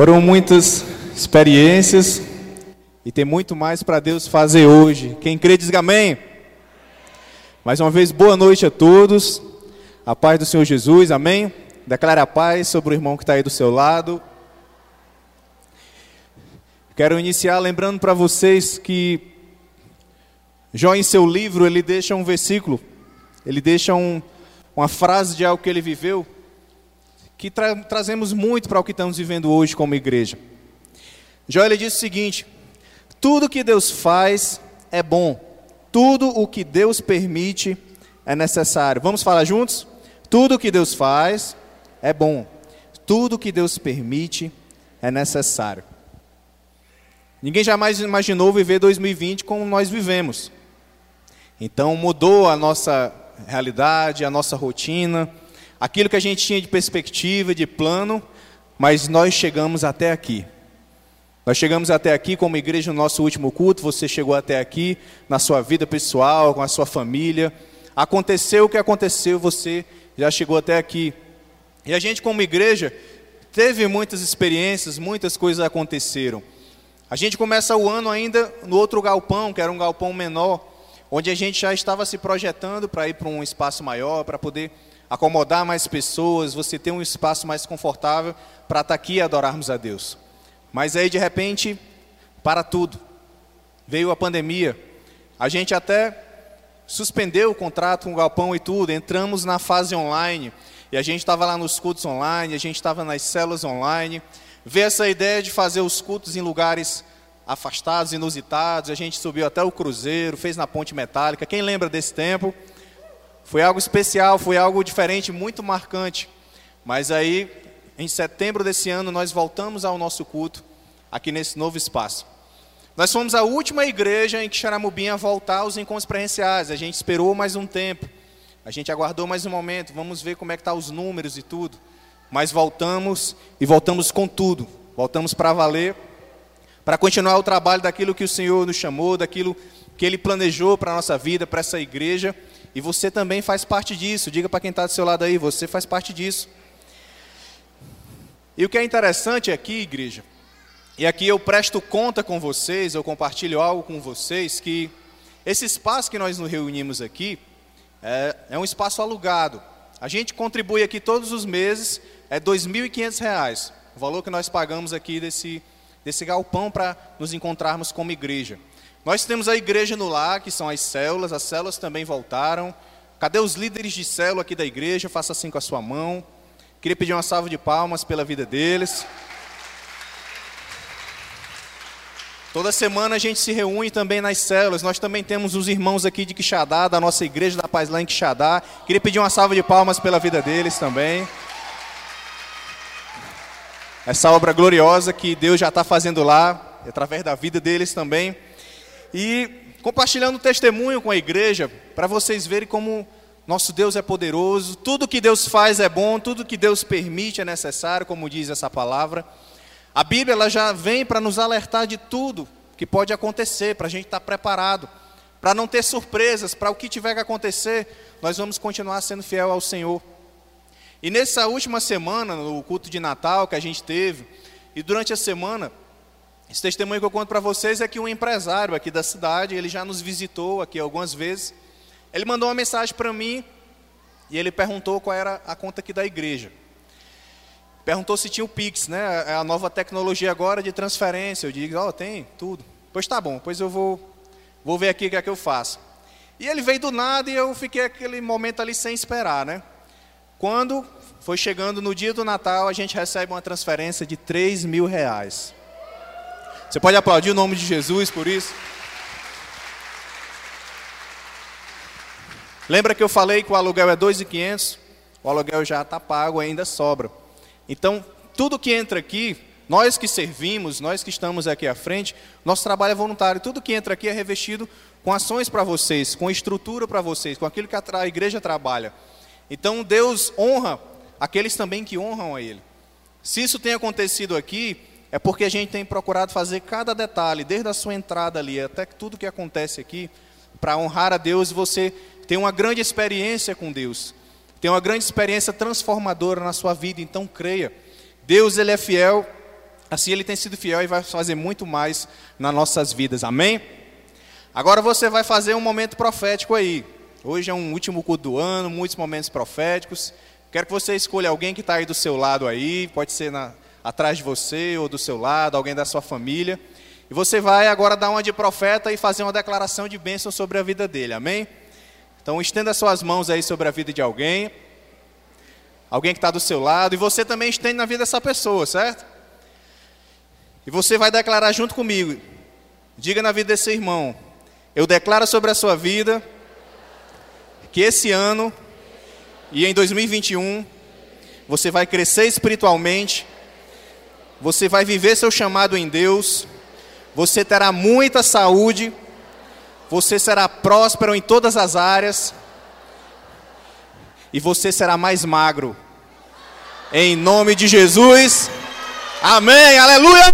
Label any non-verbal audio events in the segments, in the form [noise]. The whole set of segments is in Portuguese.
Foram muitas experiências e tem muito mais para Deus fazer hoje. Quem crê diz amém. Mais uma vez, boa noite a todos. A paz do Senhor Jesus, amém. Declare a paz sobre o irmão que está aí do seu lado. Quero iniciar lembrando para vocês que Jó, em seu livro, ele deixa um versículo, ele deixa um, uma frase de algo que ele viveu, que tra trazemos muito para o que estamos vivendo hoje como igreja. Jó, ele diz o seguinte: tudo que Deus faz é bom, tudo o que Deus permite é necessário. Vamos falar juntos? Tudo o que Deus faz é bom, tudo o que Deus permite é necessário. Ninguém jamais imaginou viver 2020 como nós vivemos. Então mudou a nossa realidade, a nossa rotina, aquilo que a gente tinha de perspectiva, de plano, mas nós chegamos até aqui. Nós chegamos até aqui como igreja no nosso último culto, você chegou até aqui na sua vida pessoal, com a sua família. Aconteceu o que aconteceu, você já chegou até aqui. E a gente como igreja teve muitas experiências, muitas coisas aconteceram. A gente começa o ano ainda no outro galpão, que era um galpão menor, onde a gente já estava se projetando para ir para um espaço maior, para poder acomodar mais pessoas, você ter um espaço mais confortável para estar aqui e adorarmos a Deus. Mas aí de repente, para tudo. Veio a pandemia. A gente até suspendeu o contrato com o galpão e tudo, entramos na fase online. E a gente estava lá nos cultos online, a gente estava nas células online. Veio essa ideia de fazer os cultos em lugares afastados, inusitados. A gente subiu até o Cruzeiro, fez na Ponte Metálica. Quem lembra desse tempo? Foi algo especial, foi algo diferente, muito marcante. Mas aí, em setembro desse ano, nós voltamos ao nosso culto, aqui nesse novo espaço. Nós fomos a última igreja em que Xaramubim ia voltar aos encontros presenciais. A gente esperou mais um tempo. A gente aguardou mais um momento. Vamos ver como é que estão tá os números e tudo. Mas voltamos e voltamos com tudo. Voltamos para valer para continuar o trabalho daquilo que o Senhor nos chamou, daquilo que Ele planejou para a nossa vida, para essa igreja. E você também faz parte disso. Diga para quem está do seu lado aí, você faz parte disso. E o que é interessante aqui, igreja, e aqui eu presto conta com vocês, eu compartilho algo com vocês, que esse espaço que nós nos reunimos aqui é, é um espaço alugado. A gente contribui aqui todos os meses, é R$ 2.500, o valor que nós pagamos aqui desse, desse galpão para nos encontrarmos como igreja. Nós temos a igreja no lar, que são as células, as células também voltaram. Cadê os líderes de célula aqui da igreja? Faça assim com a sua mão. Queria pedir uma salva de palmas pela vida deles. Toda semana a gente se reúne também nas células. Nós também temos os irmãos aqui de Quixadá, da nossa igreja da Paz lá em Quixadá. Queria pedir uma salva de palmas pela vida deles também essa obra gloriosa que Deus já está fazendo lá, através da vida deles também. E compartilhando testemunho com a igreja, para vocês verem como nosso Deus é poderoso, tudo que Deus faz é bom, tudo que Deus permite é necessário, como diz essa palavra. A Bíblia ela já vem para nos alertar de tudo que pode acontecer, para a gente estar tá preparado, para não ter surpresas, para o que tiver que acontecer, nós vamos continuar sendo fiel ao Senhor. E nessa última semana, no culto de Natal que a gente teve, e durante a semana, esse testemunho que eu conto para vocês é que um empresário aqui da cidade, ele já nos visitou aqui algumas vezes. Ele mandou uma mensagem para mim e ele perguntou qual era a conta aqui da igreja. Perguntou se tinha o Pix, né? É a nova tecnologia agora de transferência. Eu digo, ó, oh, tem tudo. Pois tá bom, pois eu vou, vou ver aqui o que é que eu faço. E ele veio do nada e eu fiquei aquele momento ali sem esperar, né? Quando foi chegando no dia do Natal, a gente recebe uma transferência de 3 mil reais. Você pode aplaudir o nome de Jesus por isso? Lembra que eu falei que o aluguel é 2.500? O aluguel já está pago, ainda sobra. Então, tudo que entra aqui, nós que servimos, nós que estamos aqui à frente, nosso trabalho é voluntário. Tudo que entra aqui é revestido com ações para vocês, com estrutura para vocês, com aquilo que a igreja trabalha. Então Deus honra aqueles também que honram a Ele. Se isso tem acontecido aqui, é porque a gente tem procurado fazer cada detalhe, desde a sua entrada ali até tudo que acontece aqui, para honrar a Deus. Você tem uma grande experiência com Deus, tem uma grande experiência transformadora na sua vida. Então creia, Deus ele é fiel Assim ele tem sido fiel e vai fazer muito mais nas nossas vidas. Amém? Agora você vai fazer um momento profético aí. Hoje é um último culto do ano, muitos momentos proféticos. Quero que você escolha alguém que está aí do seu lado aí, pode ser na, atrás de você ou do seu lado, alguém da sua família. E você vai agora dar uma de profeta e fazer uma declaração de bênção sobre a vida dele, amém? Então estenda suas mãos aí sobre a vida de alguém, alguém que está do seu lado, e você também estende na vida dessa pessoa, certo? E você vai declarar junto comigo, diga na vida desse irmão, eu declaro sobre a sua vida que esse ano e em 2021 você vai crescer espiritualmente, você vai viver seu chamado em Deus, você terá muita saúde, você será próspero em todas as áreas e você será mais magro. Em nome de Jesus. Amém. Aleluia.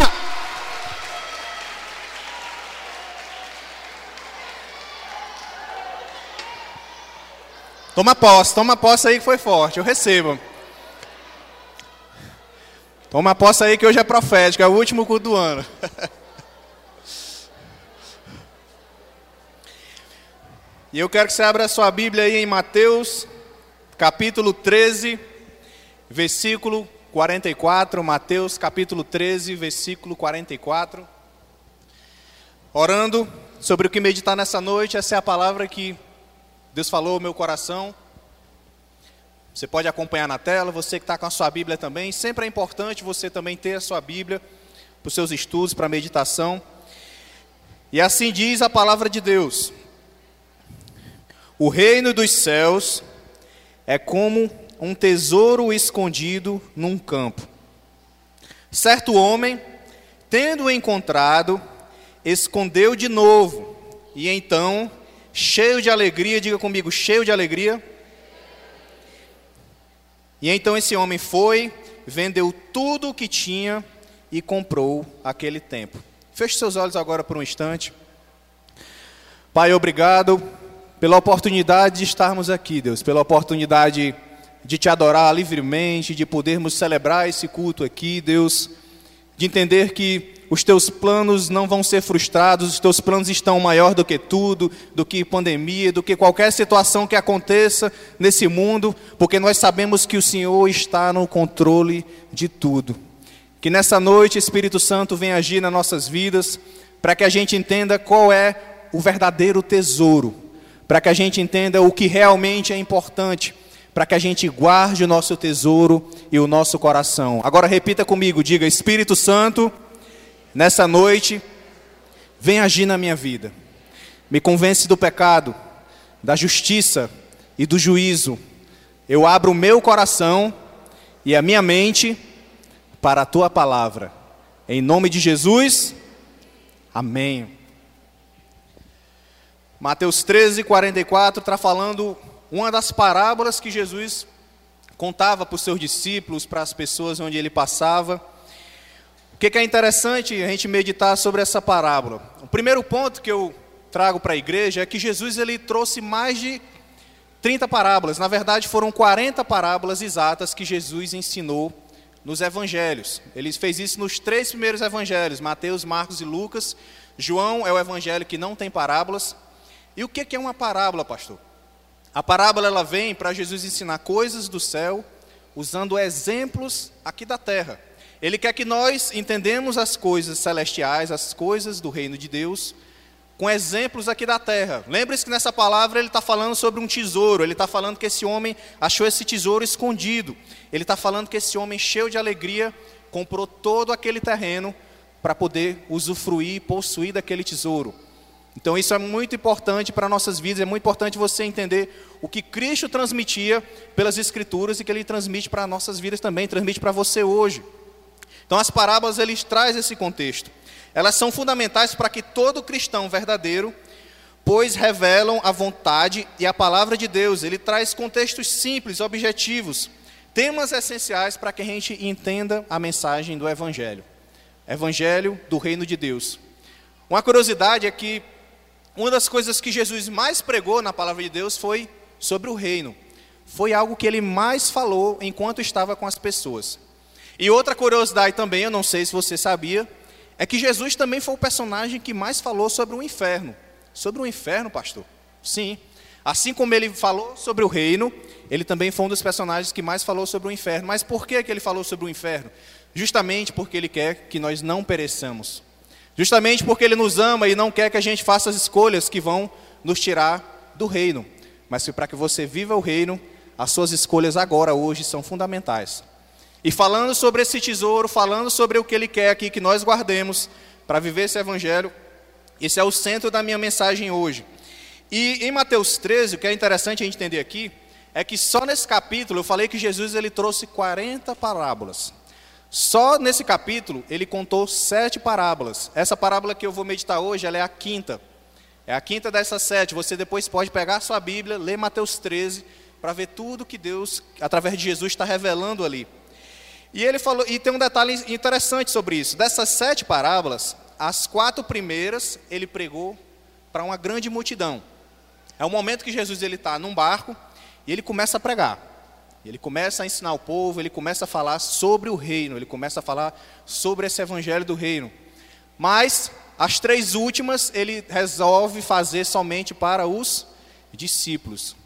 Toma posse, toma posse aí que foi forte, eu recebo. Toma posse aí que hoje é profético, é o último culto do ano. [laughs] e eu quero que você abra a sua Bíblia aí em Mateus, capítulo 13, versículo 44. Mateus, capítulo 13, versículo 44. Orando sobre o que meditar nessa noite, essa é a palavra que Deus falou ao meu coração. Você pode acompanhar na tela, você que está com a sua Bíblia também. Sempre é importante você também ter a sua Bíblia para os seus estudos, para a meditação. E assim diz a palavra de Deus: O reino dos céus é como um tesouro escondido num campo. Certo homem, tendo encontrado, escondeu de novo, e então cheio de alegria, diga comigo, cheio de alegria. E então esse homem foi, vendeu tudo o que tinha e comprou aquele tempo. Feche seus olhos agora por um instante. Pai, obrigado pela oportunidade de estarmos aqui, Deus, pela oportunidade de te adorar livremente, de podermos celebrar esse culto aqui, Deus, de entender que os teus planos não vão ser frustrados, os teus planos estão maior do que tudo, do que pandemia, do que qualquer situação que aconteça nesse mundo, porque nós sabemos que o Senhor está no controle de tudo. Que nessa noite, Espírito Santo venha agir nas nossas vidas, para que a gente entenda qual é o verdadeiro tesouro, para que a gente entenda o que realmente é importante, para que a gente guarde o nosso tesouro e o nosso coração. Agora repita comigo, diga: Espírito Santo nessa noite, vem agir na minha vida. Me convence do pecado, da justiça e do juízo. Eu abro o meu coração e a minha mente para a tua palavra. Em nome de Jesus, amém. Mateus 13, 44 está falando uma das parábolas que Jesus contava para os seus discípulos, para as pessoas onde ele passava. O que, é interessante a gente meditar sobre essa parábola? O primeiro ponto que eu trago para a igreja é que Jesus ele trouxe mais de 30 parábolas. Na verdade, foram 40 parábolas exatas que Jesus ensinou nos evangelhos. Ele fez isso nos três primeiros evangelhos: Mateus, Marcos e Lucas. João é o evangelho que não tem parábolas. E o que é uma parábola, pastor? A parábola ela vem para Jesus ensinar coisas do céu usando exemplos aqui da terra. Ele quer que nós entendemos as coisas celestiais, as coisas do reino de Deus, com exemplos aqui da terra. Lembre-se que nessa palavra ele está falando sobre um tesouro, ele está falando que esse homem achou esse tesouro escondido, ele está falando que esse homem, cheio de alegria, comprou todo aquele terreno para poder usufruir e possuir daquele tesouro. Então isso é muito importante para nossas vidas, é muito importante você entender o que Cristo transmitia pelas Escrituras e que Ele transmite para nossas vidas também, transmite para você hoje. Então as parábolas eles trazem esse contexto. Elas são fundamentais para que todo cristão verdadeiro, pois revelam a vontade e a palavra de Deus. Ele traz contextos simples, objetivos, temas essenciais para que a gente entenda a mensagem do evangelho. Evangelho do reino de Deus. Uma curiosidade é que uma das coisas que Jesus mais pregou na palavra de Deus foi sobre o reino. Foi algo que ele mais falou enquanto estava com as pessoas. E outra curiosidade também, eu não sei se você sabia, é que Jesus também foi o personagem que mais falou sobre o inferno. Sobre o inferno, pastor? Sim. Assim como ele falou sobre o reino, ele também foi um dos personagens que mais falou sobre o inferno. Mas por que, que ele falou sobre o inferno? Justamente porque ele quer que nós não pereçamos. Justamente porque ele nos ama e não quer que a gente faça as escolhas que vão nos tirar do reino. Mas para que você viva o reino, as suas escolhas agora, hoje, são fundamentais. E falando sobre esse tesouro, falando sobre o que ele quer aqui que nós guardemos para viver esse evangelho, esse é o centro da minha mensagem hoje. E em Mateus 13, o que é interessante a gente entender aqui, é que só nesse capítulo eu falei que Jesus ele trouxe 40 parábolas. Só nesse capítulo ele contou sete parábolas. Essa parábola que eu vou meditar hoje, ela é a quinta. É a quinta dessas sete. Você depois pode pegar sua Bíblia, ler Mateus 13, para ver tudo que Deus, através de Jesus, está revelando ali. E ele falou, e tem um detalhe interessante sobre isso. Dessas sete parábolas, as quatro primeiras ele pregou para uma grande multidão. É o momento que Jesus ele está num barco e ele começa a pregar. Ele começa a ensinar o povo, ele começa a falar sobre o reino, ele começa a falar sobre esse evangelho do reino. Mas as três últimas ele resolve fazer somente para os discípulos.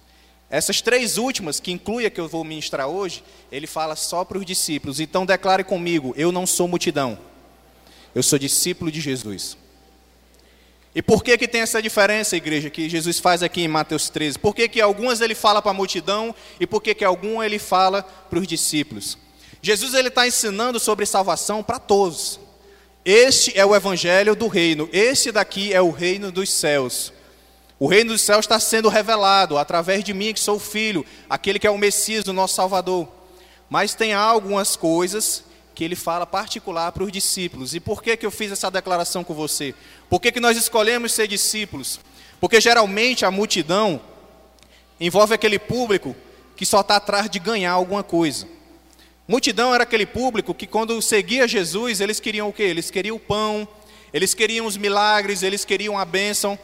Essas três últimas, que inclui a que eu vou ministrar hoje, ele fala só para os discípulos. Então declare comigo: eu não sou multidão, eu sou discípulo de Jesus. E por que, que tem essa diferença, igreja, que Jesus faz aqui em Mateus 13? Por que, que algumas ele fala para a multidão e por que, que algumas ele fala para os discípulos? Jesus ele está ensinando sobre salvação para todos. Este é o evangelho do reino, este daqui é o reino dos céus. O reino dos céus está sendo revelado através de mim, que sou o filho, aquele que é o Messias, o nosso Salvador. Mas tem algumas coisas que ele fala particular para os discípulos. E por que, que eu fiz essa declaração com você? Por que, que nós escolhemos ser discípulos? Porque geralmente a multidão envolve aquele público que só está atrás de ganhar alguma coisa. Multidão era aquele público que quando seguia Jesus, eles queriam o quê? Eles queriam o pão, eles queriam os milagres, eles queriam a bênção.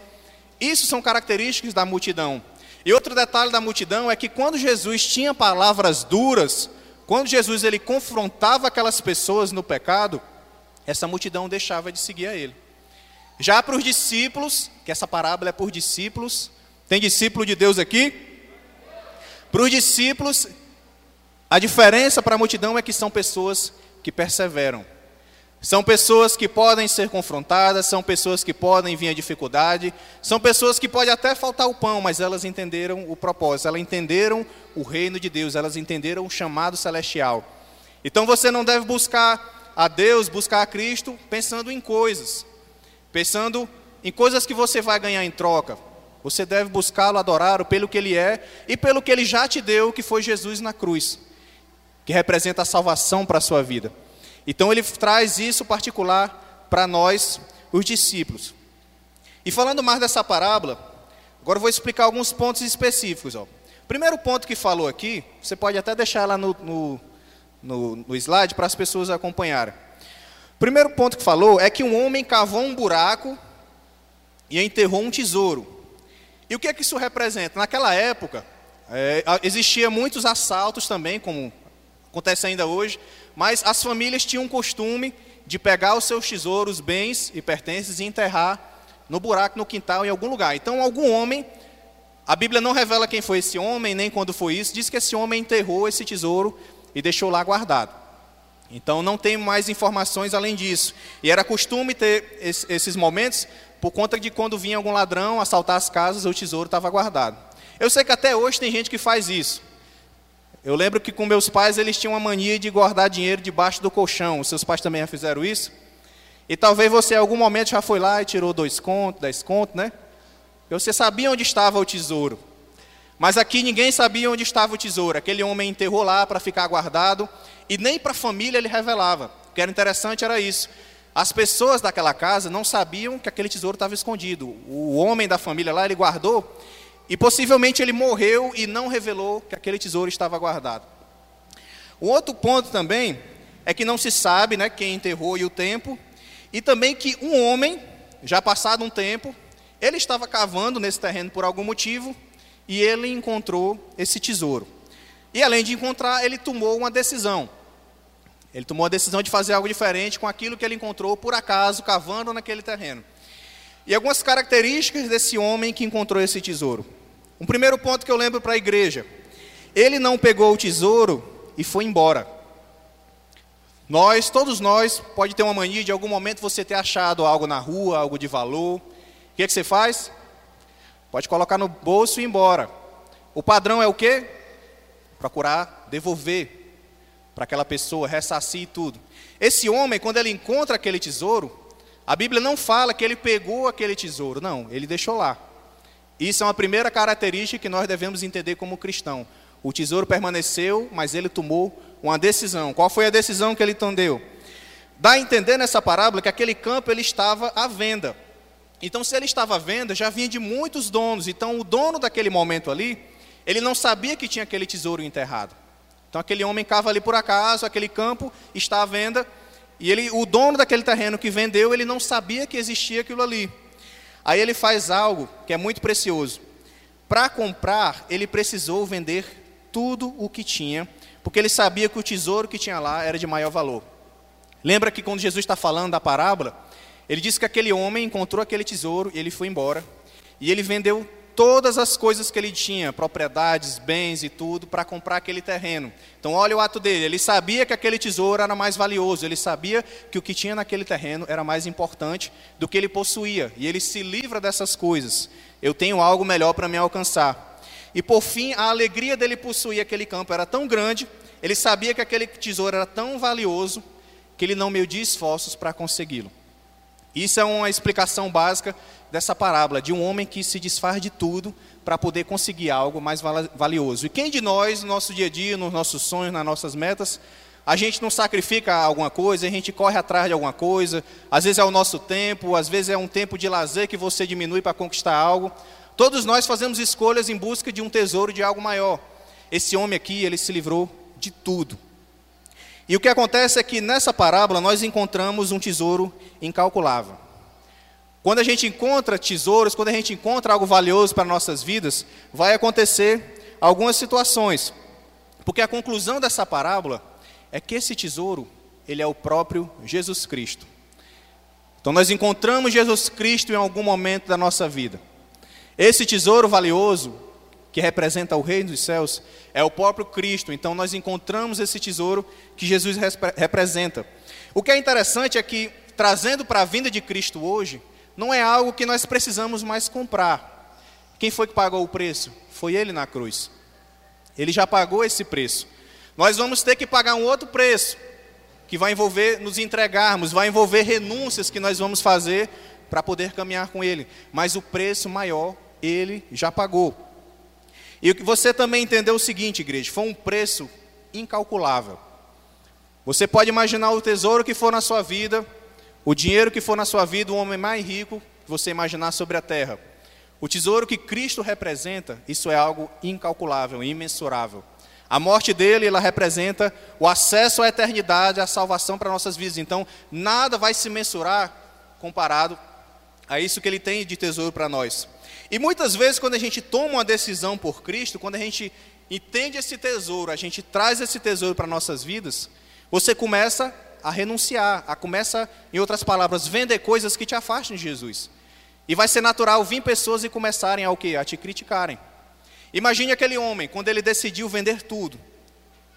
Isso são características da multidão. E outro detalhe da multidão é que quando Jesus tinha palavras duras, quando Jesus ele confrontava aquelas pessoas no pecado, essa multidão deixava de seguir a ele. Já para os discípulos, que essa parábola é por discípulos, tem discípulo de Deus aqui? Para os discípulos, a diferença para a multidão é que são pessoas que perseveram. São pessoas que podem ser confrontadas, são pessoas que podem vir a dificuldade, são pessoas que pode até faltar o pão, mas elas entenderam o propósito, elas entenderam o reino de Deus, elas entenderam o chamado celestial. Então você não deve buscar a Deus, buscar a Cristo pensando em coisas, pensando em coisas que você vai ganhar em troca. Você deve buscá-lo, adorá-lo pelo que ele é e pelo que ele já te deu, que foi Jesus na cruz, que representa a salvação para a sua vida. Então ele traz isso particular para nós, os discípulos. E falando mais dessa parábola, agora eu vou explicar alguns pontos específicos. Ó. Primeiro ponto que falou aqui, você pode até deixar lá no, no, no, no slide para as pessoas acompanharem. Primeiro ponto que falou é que um homem cavou um buraco e enterrou um tesouro. E o que é que isso representa? Naquela época, é, existia muitos assaltos também, como acontece ainda hoje, mas as famílias tinham um costume de pegar os seus tesouros, bens e pertences e enterrar no buraco, no quintal, em algum lugar. Então, algum homem, a Bíblia não revela quem foi esse homem, nem quando foi isso, diz que esse homem enterrou esse tesouro e deixou lá guardado. Então, não tem mais informações além disso. E era costume ter esses momentos por conta de quando vinha algum ladrão assaltar as casas, o tesouro estava guardado. Eu sei que até hoje tem gente que faz isso. Eu lembro que com meus pais eles tinham uma mania de guardar dinheiro debaixo do colchão. Os seus pais também já fizeram isso? E talvez você em algum momento já foi lá e tirou dois contos, dez contos, né? Você sabia onde estava o tesouro. Mas aqui ninguém sabia onde estava o tesouro. Aquele homem enterrou lá para ficar guardado e nem para a família ele revelava. O que era interessante era isso. As pessoas daquela casa não sabiam que aquele tesouro estava escondido. O homem da família lá, ele guardou e possivelmente ele morreu e não revelou que aquele tesouro estava guardado. O outro ponto também é que não se sabe né, quem enterrou e o tempo, e também que um homem, já passado um tempo, ele estava cavando nesse terreno por algum motivo e ele encontrou esse tesouro. E além de encontrar, ele tomou uma decisão. Ele tomou a decisão de fazer algo diferente com aquilo que ele encontrou por acaso cavando naquele terreno. E algumas características desse homem que encontrou esse tesouro. Um primeiro ponto que eu lembro para a igreja: ele não pegou o tesouro e foi embora. Nós, todos nós, pode ter uma mania de algum momento você ter achado algo na rua, algo de valor. O que, é que você faz? Pode colocar no bolso e ir embora. O padrão é o quê? Procurar devolver para aquela pessoa, ressarcir tudo. Esse homem, quando ele encontra aquele tesouro, a Bíblia não fala que ele pegou aquele tesouro, não, ele deixou lá. Isso é uma primeira característica que nós devemos entender como cristão. O tesouro permaneceu, mas ele tomou uma decisão. Qual foi a decisão que ele tomou? Dá a entender nessa parábola que aquele campo ele estava à venda. Então, se ele estava à venda, já vinha de muitos donos. Então, o dono daquele momento ali, ele não sabia que tinha aquele tesouro enterrado. Então, aquele homem cava ali por acaso, aquele campo está à venda, e ele, o dono daquele terreno que vendeu, ele não sabia que existia aquilo ali. Aí ele faz algo que é muito precioso. Para comprar, ele precisou vender tudo o que tinha, porque ele sabia que o tesouro que tinha lá era de maior valor. Lembra que quando Jesus está falando da parábola, ele disse que aquele homem encontrou aquele tesouro e ele foi embora. E ele vendeu todas as coisas que ele tinha, propriedades, bens e tudo, para comprar aquele terreno. Então, olha o ato dele. Ele sabia que aquele tesouro era mais valioso, ele sabia que o que tinha naquele terreno era mais importante do que ele possuía. E ele se livra dessas coisas. Eu tenho algo melhor para me alcançar. E por fim, a alegria dele possuir aquele campo era tão grande, ele sabia que aquele tesouro era tão valioso, que ele não media esforços para consegui-lo. Isso é uma explicação básica dessa parábola, de um homem que se desfaz de tudo para poder conseguir algo mais valioso. E quem de nós, no nosso dia a dia, nos nossos sonhos, nas nossas metas, a gente não sacrifica alguma coisa, a gente corre atrás de alguma coisa, às vezes é o nosso tempo, às vezes é um tempo de lazer que você diminui para conquistar algo. Todos nós fazemos escolhas em busca de um tesouro de algo maior. Esse homem aqui, ele se livrou de tudo. E o que acontece é que nessa parábola nós encontramos um tesouro incalculável. Quando a gente encontra tesouros, quando a gente encontra algo valioso para nossas vidas, vai acontecer algumas situações. Porque a conclusão dessa parábola é que esse tesouro, ele é o próprio Jesus Cristo. Então nós encontramos Jesus Cristo em algum momento da nossa vida. Esse tesouro valioso, que representa o reino dos céus, é o próprio Cristo. Então nós encontramos esse tesouro que Jesus representa. O que é interessante é que, trazendo para a vinda de Cristo hoje, não é algo que nós precisamos mais comprar. Quem foi que pagou o preço? Foi Ele na cruz. Ele já pagou esse preço. Nós vamos ter que pagar um outro preço, que vai envolver nos entregarmos, vai envolver renúncias que nós vamos fazer para poder caminhar com Ele. Mas o preço maior, Ele já pagou. E você também entendeu o seguinte, igreja: foi um preço incalculável. Você pode imaginar o tesouro que for na sua vida, o dinheiro que for na sua vida, o homem mais rico que você imaginar sobre a terra. O tesouro que Cristo representa, isso é algo incalculável, imensurável. A morte dele, ela representa o acesso à eternidade, à salvação para nossas vidas. Então, nada vai se mensurar comparado a isso que ele tem de tesouro para nós. E muitas vezes, quando a gente toma uma decisão por Cristo, quando a gente entende esse tesouro, a gente traz esse tesouro para nossas vidas, você começa a renunciar, a começa, em outras palavras, vender coisas que te afastem de Jesus. E vai ser natural vir pessoas e começarem a o quê? A te criticarem. Imagine aquele homem, quando ele decidiu vender tudo.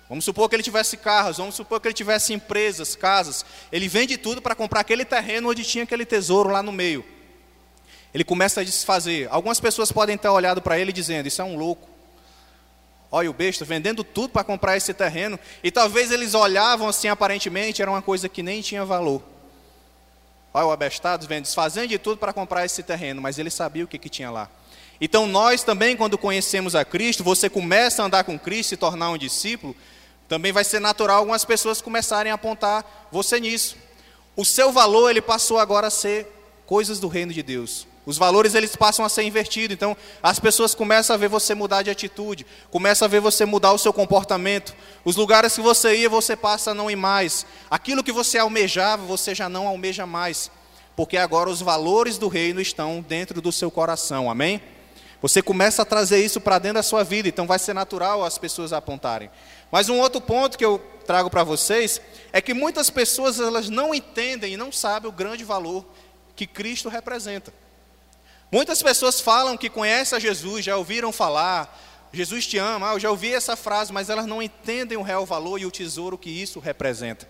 Vamos supor que ele tivesse carros, vamos supor que ele tivesse empresas, casas. Ele vende tudo para comprar aquele terreno onde tinha aquele tesouro lá no meio. Ele começa a desfazer. Algumas pessoas podem ter olhado para ele dizendo: Isso é um louco. Olha o besta vendendo tudo para comprar esse terreno. E talvez eles olhavam assim, aparentemente, era uma coisa que nem tinha valor. Olha o abestado desfazendo de tudo para comprar esse terreno, mas ele sabia o que, que tinha lá. Então nós também, quando conhecemos a Cristo, você começa a andar com Cristo e tornar um discípulo, também vai ser natural algumas pessoas começarem a apontar você nisso. O seu valor, ele passou agora a ser coisas do reino de Deus. Os valores eles passam a ser invertidos. Então, as pessoas começam a ver você mudar de atitude, começam a ver você mudar o seu comportamento. Os lugares que você ia, você passa a não ir mais. Aquilo que você almejava, você já não almeja mais, porque agora os valores do reino estão dentro do seu coração. Amém? Você começa a trazer isso para dentro da sua vida, então vai ser natural as pessoas apontarem. Mas um outro ponto que eu trago para vocês é que muitas pessoas elas não entendem e não sabem o grande valor que Cristo representa. Muitas pessoas falam que conhecem a Jesus, já ouviram falar, Jesus te ama, ah, eu já ouvi essa frase, mas elas não entendem o real valor e o tesouro que isso representa.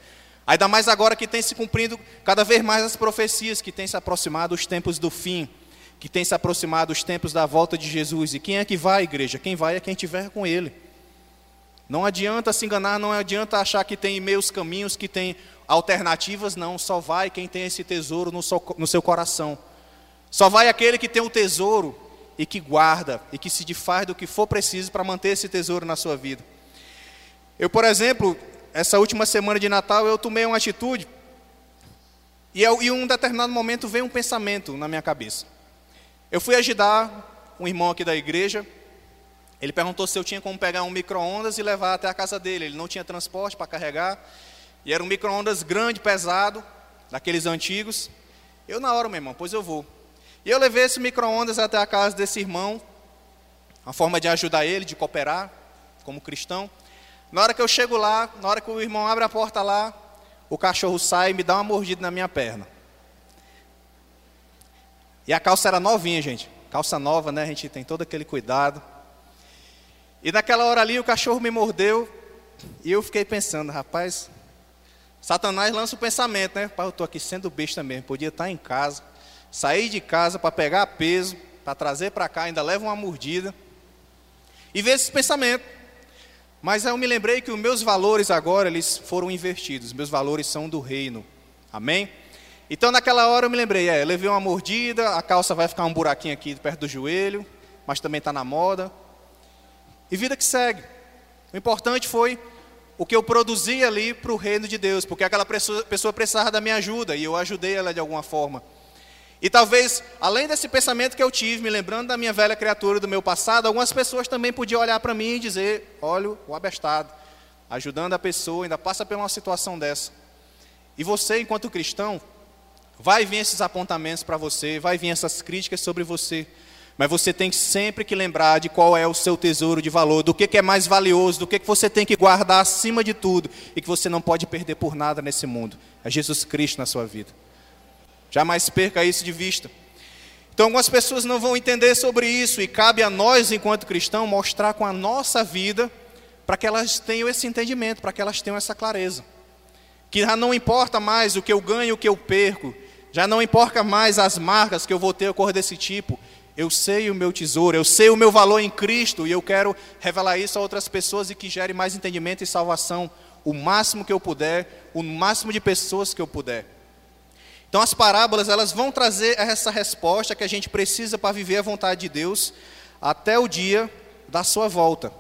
Ainda mais agora que tem se cumprido cada vez mais as profecias, que tem se aproximado os tempos do fim, que tem se aproximado os tempos da volta de Jesus. E quem é que vai, igreja? Quem vai é quem estiver com Ele. Não adianta se enganar, não adianta achar que tem meios caminhos, que tem alternativas, não. Só vai quem tem esse tesouro no seu coração. Só vai aquele que tem o tesouro e que guarda e que se faz do que for preciso para manter esse tesouro na sua vida. Eu, por exemplo, essa última semana de Natal, eu tomei uma atitude e, em um determinado momento veio um pensamento na minha cabeça. Eu fui ajudar um irmão aqui da igreja. Ele perguntou se eu tinha como pegar um micro-ondas e levar até a casa dele. Ele não tinha transporte para carregar. E era um micro-ondas grande, pesado, daqueles antigos. Eu, na hora, meu irmão, pois eu vou. E eu levei esse micro-ondas até a casa desse irmão, uma forma de ajudar ele, de cooperar, como cristão. Na hora que eu chego lá, na hora que o irmão abre a porta lá, o cachorro sai e me dá uma mordida na minha perna. E a calça era novinha, gente. Calça nova, né? A gente tem todo aquele cuidado. E naquela hora ali o cachorro me mordeu e eu fiquei pensando, rapaz, Satanás lança o pensamento, né? Pai, eu estou aqui sendo besta mesmo, podia estar em casa sair de casa para pegar peso, para trazer para cá, ainda leva uma mordida. E ver esse pensamento. Mas eu me lembrei que os meus valores agora, eles foram invertidos. Meus valores são do reino. Amém? Então naquela hora eu me lembrei, é, levei uma mordida, a calça vai ficar um buraquinho aqui perto do joelho, mas também está na moda. E vida que segue. O importante foi o que eu produzi ali para o reino de Deus, porque aquela pessoa precisava da minha ajuda e eu ajudei ela de alguma forma. E talvez, além desse pensamento que eu tive, me lembrando da minha velha criatura do meu passado, algumas pessoas também podiam olhar para mim e dizer: olha o abestado, ajudando a pessoa, ainda passa por uma situação dessa. E você, enquanto cristão, vai vir esses apontamentos para você, vai vir essas críticas sobre você, mas você tem sempre que lembrar de qual é o seu tesouro de valor, do que, que é mais valioso, do que, que você tem que guardar acima de tudo e que você não pode perder por nada nesse mundo. É Jesus Cristo na sua vida. Jamais perca isso de vista. Então, algumas pessoas não vão entender sobre isso, e cabe a nós, enquanto cristãos, mostrar com a nossa vida, para que elas tenham esse entendimento, para que elas tenham essa clareza. Que já não importa mais o que eu ganho e o que eu perco, já não importa mais as marcas que eu vou ter cor desse tipo. Eu sei o meu tesouro, eu sei o meu valor em Cristo, e eu quero revelar isso a outras pessoas e que gere mais entendimento e salvação, o máximo que eu puder, o máximo de pessoas que eu puder. Então as parábolas elas vão trazer essa resposta que a gente precisa para viver a vontade de Deus até o dia da sua volta.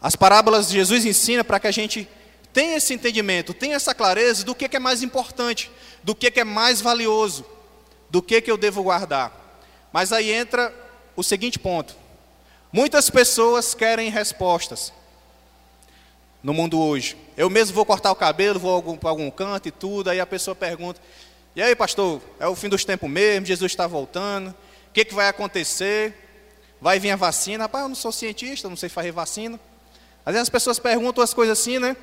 As parábolas Jesus ensina para que a gente tenha esse entendimento, tenha essa clareza do que é mais importante, do que é mais valioso, do que eu devo guardar. Mas aí entra o seguinte ponto: muitas pessoas querem respostas no mundo hoje. Eu mesmo vou cortar o cabelo, vou para algum canto e tudo, aí a pessoa pergunta: e aí, pastor, é o fim dos tempos mesmo, Jesus está voltando, o que, que vai acontecer? Vai vir a vacina? Rapaz, eu não sou cientista, não sei fazer vacina. Às vezes as pessoas perguntam as coisas assim, né?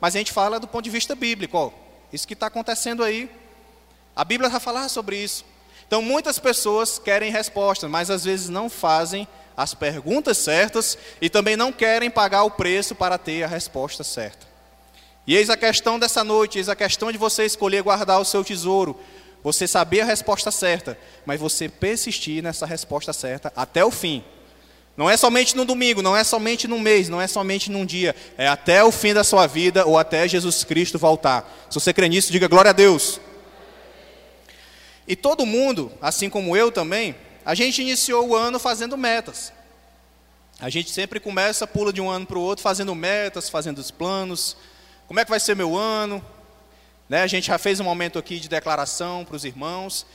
Mas a gente fala do ponto de vista bíblico, ó, isso que está acontecendo aí. A Bíblia vai falar sobre isso. Então, muitas pessoas querem respostas, mas às vezes não fazem as perguntas certas e também não querem pagar o preço para ter a resposta certa. E eis a questão dessa noite, eis a questão de você escolher guardar o seu tesouro. Você saber a resposta certa, mas você persistir nessa resposta certa até o fim. Não é somente no domingo, não é somente num mês, não é somente num dia, é até o fim da sua vida ou até Jesus Cristo voltar. Se você crê nisso, diga glória a Deus. E todo mundo, assim como eu também, a gente iniciou o ano fazendo metas. A gente sempre começa, pula de um ano para o outro, fazendo metas, fazendo os planos, como é que vai ser meu ano? Né? A gente já fez um momento aqui de declaração para os irmãos.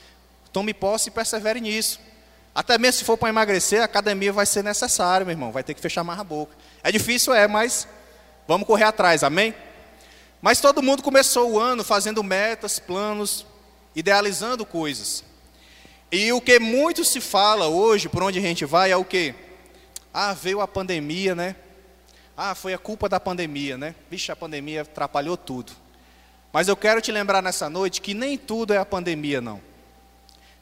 Tome posse e persevere nisso. Até mesmo se for para emagrecer, a academia vai ser necessária, meu irmão. Vai ter que fechar mais a boca. É difícil, é, mas vamos correr atrás, amém? Mas todo mundo começou o ano fazendo metas, planos, idealizando coisas. E o que muito se fala hoje, por onde a gente vai, é o que? Ah, veio a pandemia, né? Ah, foi a culpa da pandemia, né? Vixe, a pandemia atrapalhou tudo. Mas eu quero te lembrar nessa noite que nem tudo é a pandemia, não.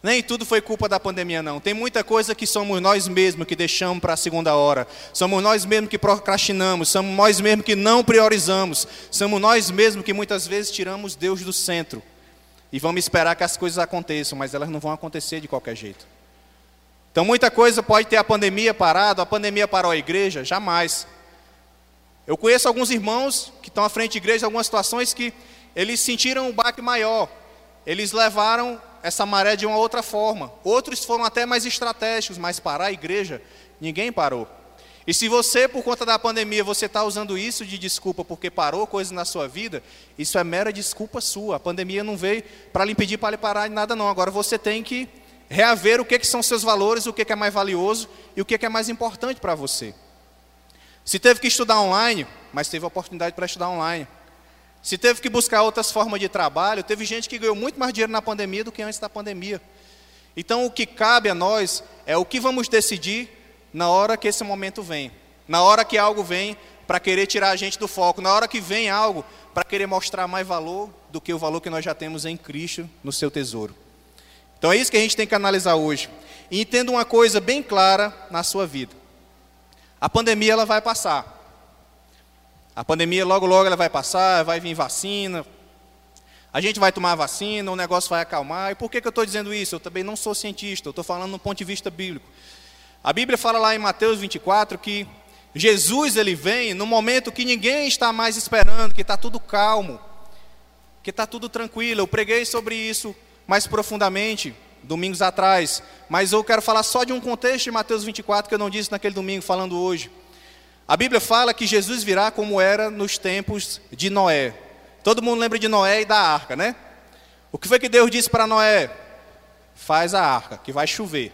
Nem tudo foi culpa da pandemia, não. Tem muita coisa que somos nós mesmos que deixamos para a segunda hora. Somos nós mesmos que procrastinamos. Somos nós mesmos que não priorizamos. Somos nós mesmos que muitas vezes tiramos Deus do centro. E vamos esperar que as coisas aconteçam, mas elas não vão acontecer de qualquer jeito. Então, muita coisa pode ter a pandemia parado, a pandemia parou a igreja? Jamais. Eu conheço alguns irmãos que estão à frente de igreja, algumas situações que eles sentiram um baque maior. Eles levaram essa maré de uma outra forma. Outros foram até mais estratégicos, mas parar a igreja, ninguém parou. E se você, por conta da pandemia, você está usando isso de desculpa porque parou coisas na sua vida, isso é mera desculpa sua. A pandemia não veio para lhe impedir para lhe parar de nada, não. Agora você tem que reaver o que, que são seus valores, o que, que é mais valioso e o que, que é mais importante para você. Se teve que estudar online, mas teve oportunidade para estudar online. Se teve que buscar outras formas de trabalho, teve gente que ganhou muito mais dinheiro na pandemia do que antes da pandemia. Então, o que cabe a nós é o que vamos decidir na hora que esse momento vem. Na hora que algo vem para querer tirar a gente do foco. Na hora que vem algo para querer mostrar mais valor do que o valor que nós já temos em Cristo no seu tesouro. Então, é isso que a gente tem que analisar hoje. E entenda uma coisa bem clara na sua vida. A pandemia ela vai passar. A pandemia logo logo ela vai passar, vai vir vacina. A gente vai tomar vacina, o negócio vai acalmar. E por que, que eu estou dizendo isso? Eu também não sou cientista, eu estou falando do ponto de vista bíblico. A Bíblia fala lá em Mateus 24 que Jesus ele vem no momento que ninguém está mais esperando, que está tudo calmo, que está tudo tranquilo. Eu preguei sobre isso mais profundamente domingos atrás, mas eu quero falar só de um contexto de Mateus 24 que eu não disse naquele domingo, falando hoje. A Bíblia fala que Jesus virá como era nos tempos de Noé. Todo mundo lembra de Noé e da arca, né? O que foi que Deus disse para Noé? Faz a arca, que vai chover.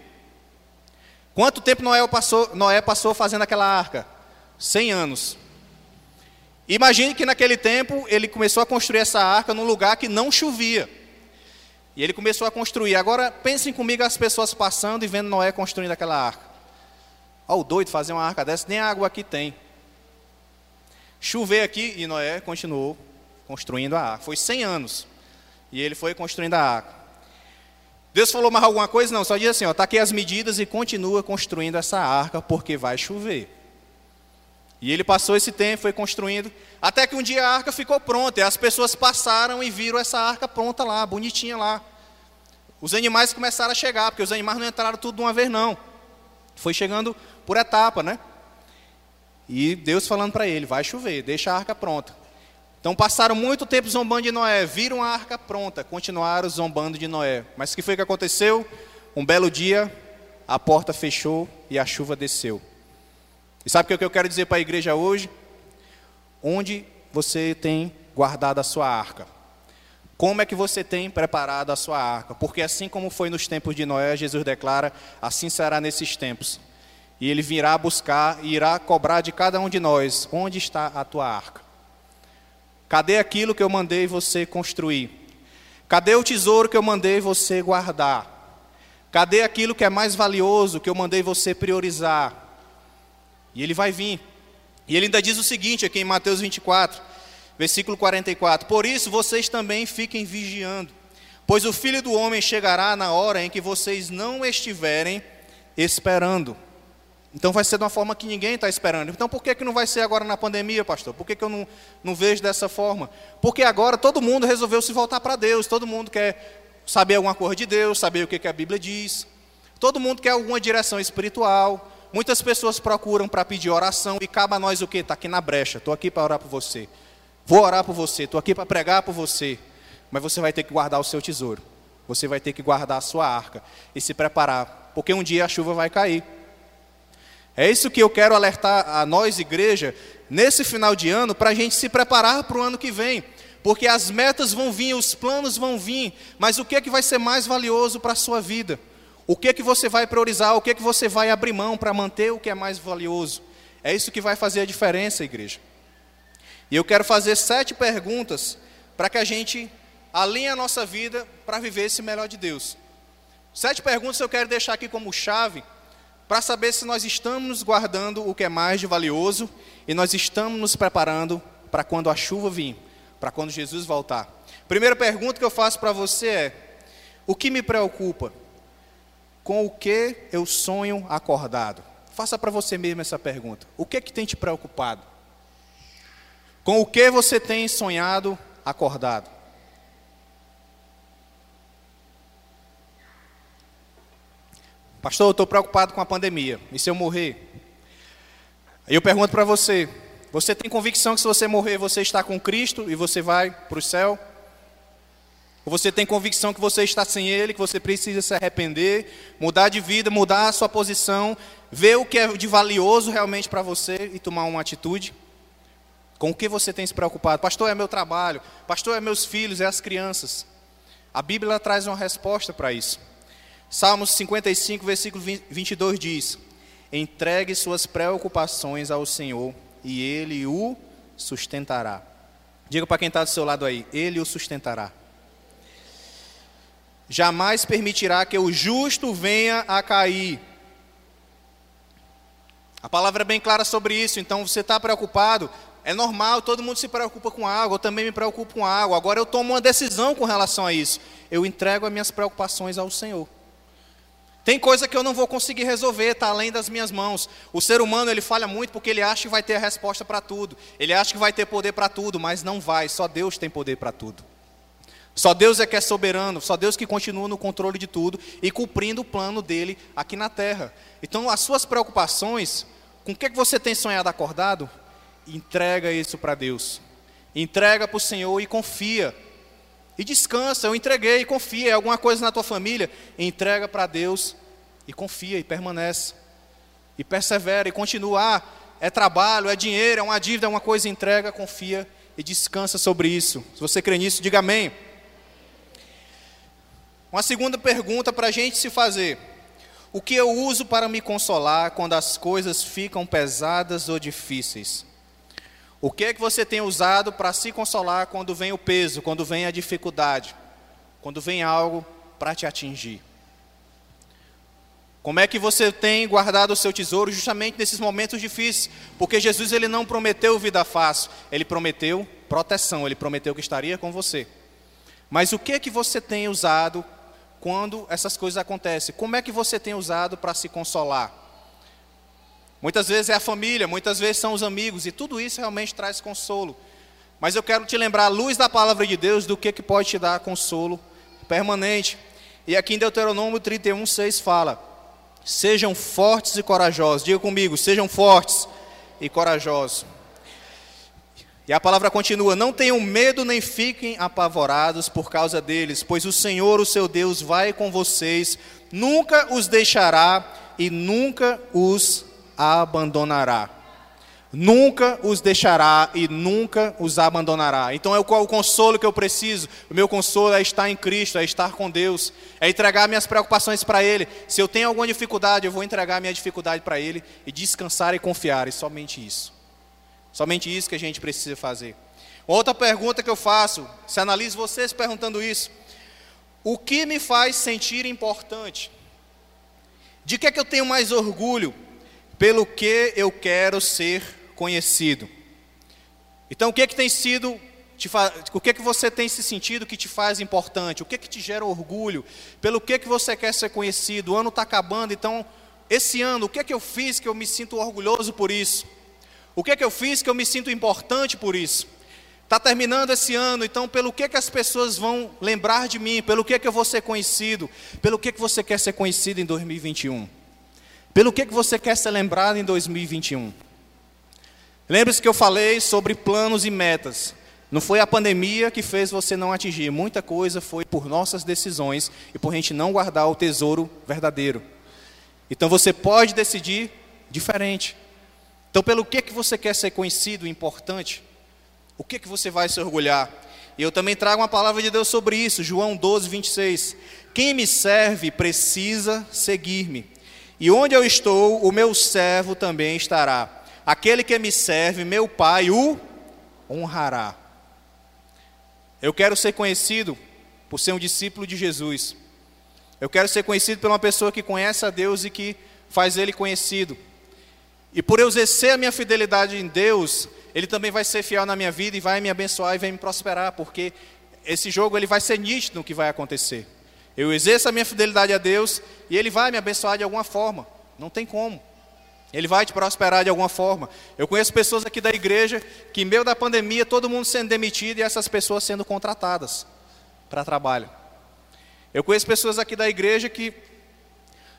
Quanto tempo Noé passou, Noé passou fazendo aquela arca? Cem anos. Imagine que naquele tempo ele começou a construir essa arca num lugar que não chovia. E ele começou a construir. Agora pensem comigo as pessoas passando e vendo Noé construindo aquela arca. Olha o doido fazer uma arca dessa, nem água aqui tem. Chover aqui e Noé continuou construindo a arca. Foi 100 anos. E ele foi construindo a arca. Deus falou mais alguma coisa? Não, só diz assim: está aqui as medidas e continua construindo essa arca, porque vai chover. E ele passou esse tempo, foi construindo, até que um dia a arca ficou pronta, e as pessoas passaram e viram essa arca pronta lá, bonitinha lá. Os animais começaram a chegar, porque os animais não entraram tudo de uma vez, não. Foi chegando por etapa, né? E Deus falando para ele: vai chover, deixa a arca pronta. Então passaram muito tempo zombando de Noé, viram a arca pronta, continuaram zombando de Noé. Mas o que foi que aconteceu? Um belo dia, a porta fechou e a chuva desceu. E sabe o que eu quero dizer para a igreja hoje? Onde você tem guardado a sua arca? Como é que você tem preparado a sua arca? Porque assim como foi nos tempos de Noé, Jesus declara, assim será nesses tempos. E ele virá buscar e irá cobrar de cada um de nós: onde está a tua arca? Cadê aquilo que eu mandei você construir? Cadê o tesouro que eu mandei você guardar? Cadê aquilo que é mais valioso que eu mandei você priorizar? E ele vai vir. E ele ainda diz o seguinte aqui em Mateus 24, versículo 44: Por isso vocês também fiquem vigiando, pois o filho do homem chegará na hora em que vocês não estiverem esperando. Então vai ser de uma forma que ninguém está esperando. Então por que, que não vai ser agora na pandemia, pastor? Por que, que eu não, não vejo dessa forma? Porque agora todo mundo resolveu se voltar para Deus, todo mundo quer saber alguma coisa de Deus, saber o que, que a Bíblia diz, todo mundo quer alguma direção espiritual. Muitas pessoas procuram para pedir oração e cabe a nós o quê? Está aqui na brecha, estou aqui para orar por você. Vou orar por você, estou aqui para pregar por você. Mas você vai ter que guardar o seu tesouro. Você vai ter que guardar a sua arca e se preparar, porque um dia a chuva vai cair. É isso que eu quero alertar a nós, igreja, nesse final de ano, para a gente se preparar para o ano que vem. Porque as metas vão vir, os planos vão vir, mas o que é que vai ser mais valioso para a sua vida? O que é que você vai priorizar? O que é que você vai abrir mão para manter o que é mais valioso? É isso que vai fazer a diferença, igreja. E eu quero fazer sete perguntas para que a gente alinhe a nossa vida para viver esse melhor de Deus. Sete perguntas eu quero deixar aqui como chave para saber se nós estamos guardando o que é mais de valioso e nós estamos nos preparando para quando a chuva vir, para quando Jesus voltar. Primeira pergunta que eu faço para você é: o que me preocupa? Com o que eu sonho acordado? Faça para você mesmo essa pergunta. O que é que tem te preocupado? Com o que você tem sonhado acordado? Pastor, eu estou preocupado com a pandemia. E se eu morrer? Aí eu pergunto para você: você tem convicção que se você morrer, você está com Cristo e você vai para o céu? Ou você tem convicção que você está sem Ele, que você precisa se arrepender, mudar de vida, mudar a sua posição, ver o que é de valioso realmente para você e tomar uma atitude? Com o que você tem se preocupado? Pastor, é meu trabalho. Pastor, é meus filhos, é as crianças. A Bíblia traz uma resposta para isso. Salmos 55, versículo 22 diz: Entregue suas preocupações ao Senhor e Ele o sustentará. Diga para quem está do seu lado aí: Ele o sustentará. Jamais permitirá que o justo venha a cair. A palavra é bem clara sobre isso, então você está preocupado, é normal, todo mundo se preocupa com água, eu também me preocupo com água. Agora eu tomo uma decisão com relação a isso. Eu entrego as minhas preocupações ao Senhor. Tem coisa que eu não vou conseguir resolver, está além das minhas mãos. O ser humano ele falha muito porque ele acha que vai ter a resposta para tudo. Ele acha que vai ter poder para tudo, mas não vai. Só Deus tem poder para tudo. Só Deus é que é soberano, só Deus que continua no controle de tudo e cumprindo o plano dele aqui na terra. Então, as suas preocupações, com o que você tem sonhado acordado, entrega isso para Deus. Entrega para o Senhor e confia. E descansa, eu entreguei confia. É alguma coisa na tua família, entrega para Deus e confia e permanece. E persevera e continua. Ah, é trabalho, é dinheiro, é uma dívida, é uma coisa, entrega, confia e descansa sobre isso. Se você crê nisso, diga amém. Uma segunda pergunta para a gente se fazer: O que eu uso para me consolar quando as coisas ficam pesadas ou difíceis? O que é que você tem usado para se consolar quando vem o peso, quando vem a dificuldade, quando vem algo para te atingir? Como é que você tem guardado o seu tesouro justamente nesses momentos difíceis? Porque Jesus ele não prometeu vida fácil, ele prometeu proteção, ele prometeu que estaria com você. Mas o que é que você tem usado quando essas coisas acontecem? Como é que você tem usado para se consolar? Muitas vezes é a família, muitas vezes são os amigos, e tudo isso realmente traz consolo. Mas eu quero te lembrar, à luz da palavra de Deus, do que, que pode te dar consolo permanente. E aqui em Deuteronômio 31, 6 fala: Sejam fortes e corajosos. Diga comigo, sejam fortes e corajosos. E a palavra continua: Não tenham medo nem fiquem apavorados por causa deles, pois o Senhor, o seu Deus, vai com vocês, nunca os deixará e nunca os abandonará. Nunca os deixará e nunca os abandonará. Então, é o consolo que eu preciso? O meu consolo é estar em Cristo, é estar com Deus, é entregar minhas preocupações para Ele. Se eu tenho alguma dificuldade, eu vou entregar minha dificuldade para Ele e descansar e confiar, e somente isso. Somente isso que a gente precisa fazer. Outra pergunta que eu faço, se analise vocês perguntando isso: o que me faz sentir importante? De que é que eu tenho mais orgulho? pelo que eu quero ser conhecido. Então, o que é que tem sido, o que é que você tem se sentido que te faz importante? O que é que te gera orgulho? Pelo que é que você quer ser conhecido? O ano está acabando, então, esse ano, o que é que eu fiz que eu me sinto orgulhoso por isso? O que é que eu fiz que eu me sinto importante por isso? Está terminando esse ano, então pelo que, que as pessoas vão lembrar de mim? Pelo que, que eu vou ser conhecido? Pelo que, que você quer ser conhecido em 2021? Pelo que, que você quer ser lembrado em 2021? Lembre-se que eu falei sobre planos e metas. Não foi a pandemia que fez você não atingir. Muita coisa foi por nossas decisões e por a gente não guardar o tesouro verdadeiro. Então você pode decidir diferente. Então, pelo que, que você quer ser conhecido, importante? O que, que você vai se orgulhar? E eu também trago uma palavra de Deus sobre isso, João 12, 26. Quem me serve precisa seguir-me. E onde eu estou, o meu servo também estará. Aquele que me serve, meu Pai, o honrará. Eu quero ser conhecido por ser um discípulo de Jesus. Eu quero ser conhecido por uma pessoa que conhece a Deus e que faz Ele conhecido. E por eu exercer a minha fidelidade em Deus, Ele também vai ser fiel na minha vida e vai me abençoar e vai me prosperar, porque esse jogo ele vai ser nítido no que vai acontecer. Eu exerço a minha fidelidade a Deus e Ele vai me abençoar de alguma forma. Não tem como. Ele vai te prosperar de alguma forma. Eu conheço pessoas aqui da igreja que, em meio da pandemia, todo mundo sendo demitido e essas pessoas sendo contratadas para trabalho. Eu conheço pessoas aqui da igreja que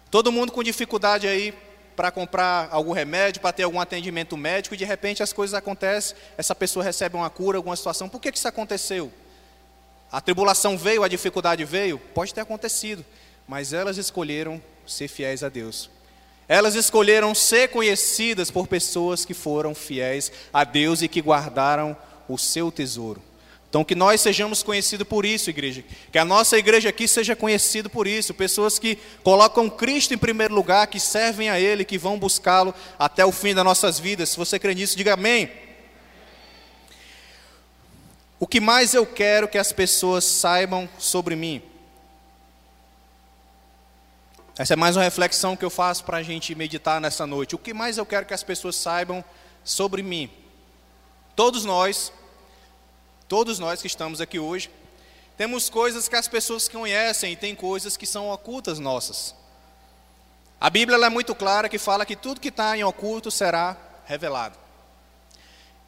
todo mundo com dificuldade aí para comprar algum remédio, para ter algum atendimento médico, e de repente as coisas acontecem, essa pessoa recebe uma cura, alguma situação. Por que, que isso aconteceu? A tribulação veio, a dificuldade veio? Pode ter acontecido, mas elas escolheram ser fiéis a Deus. Elas escolheram ser conhecidas por pessoas que foram fiéis a Deus e que guardaram o seu tesouro. Então, que nós sejamos conhecidos por isso, igreja. Que a nossa igreja aqui seja conhecida por isso. Pessoas que colocam Cristo em primeiro lugar, que servem a Ele, que vão buscá-lo até o fim das nossas vidas. Se você crê nisso, diga amém. O que mais eu quero que as pessoas saibam sobre mim? Essa é mais uma reflexão que eu faço para a gente meditar nessa noite. O que mais eu quero que as pessoas saibam sobre mim? Todos nós, todos nós que estamos aqui hoje, temos coisas que as pessoas conhecem e tem coisas que são ocultas nossas. A Bíblia é muito clara que fala que tudo que está em oculto será revelado.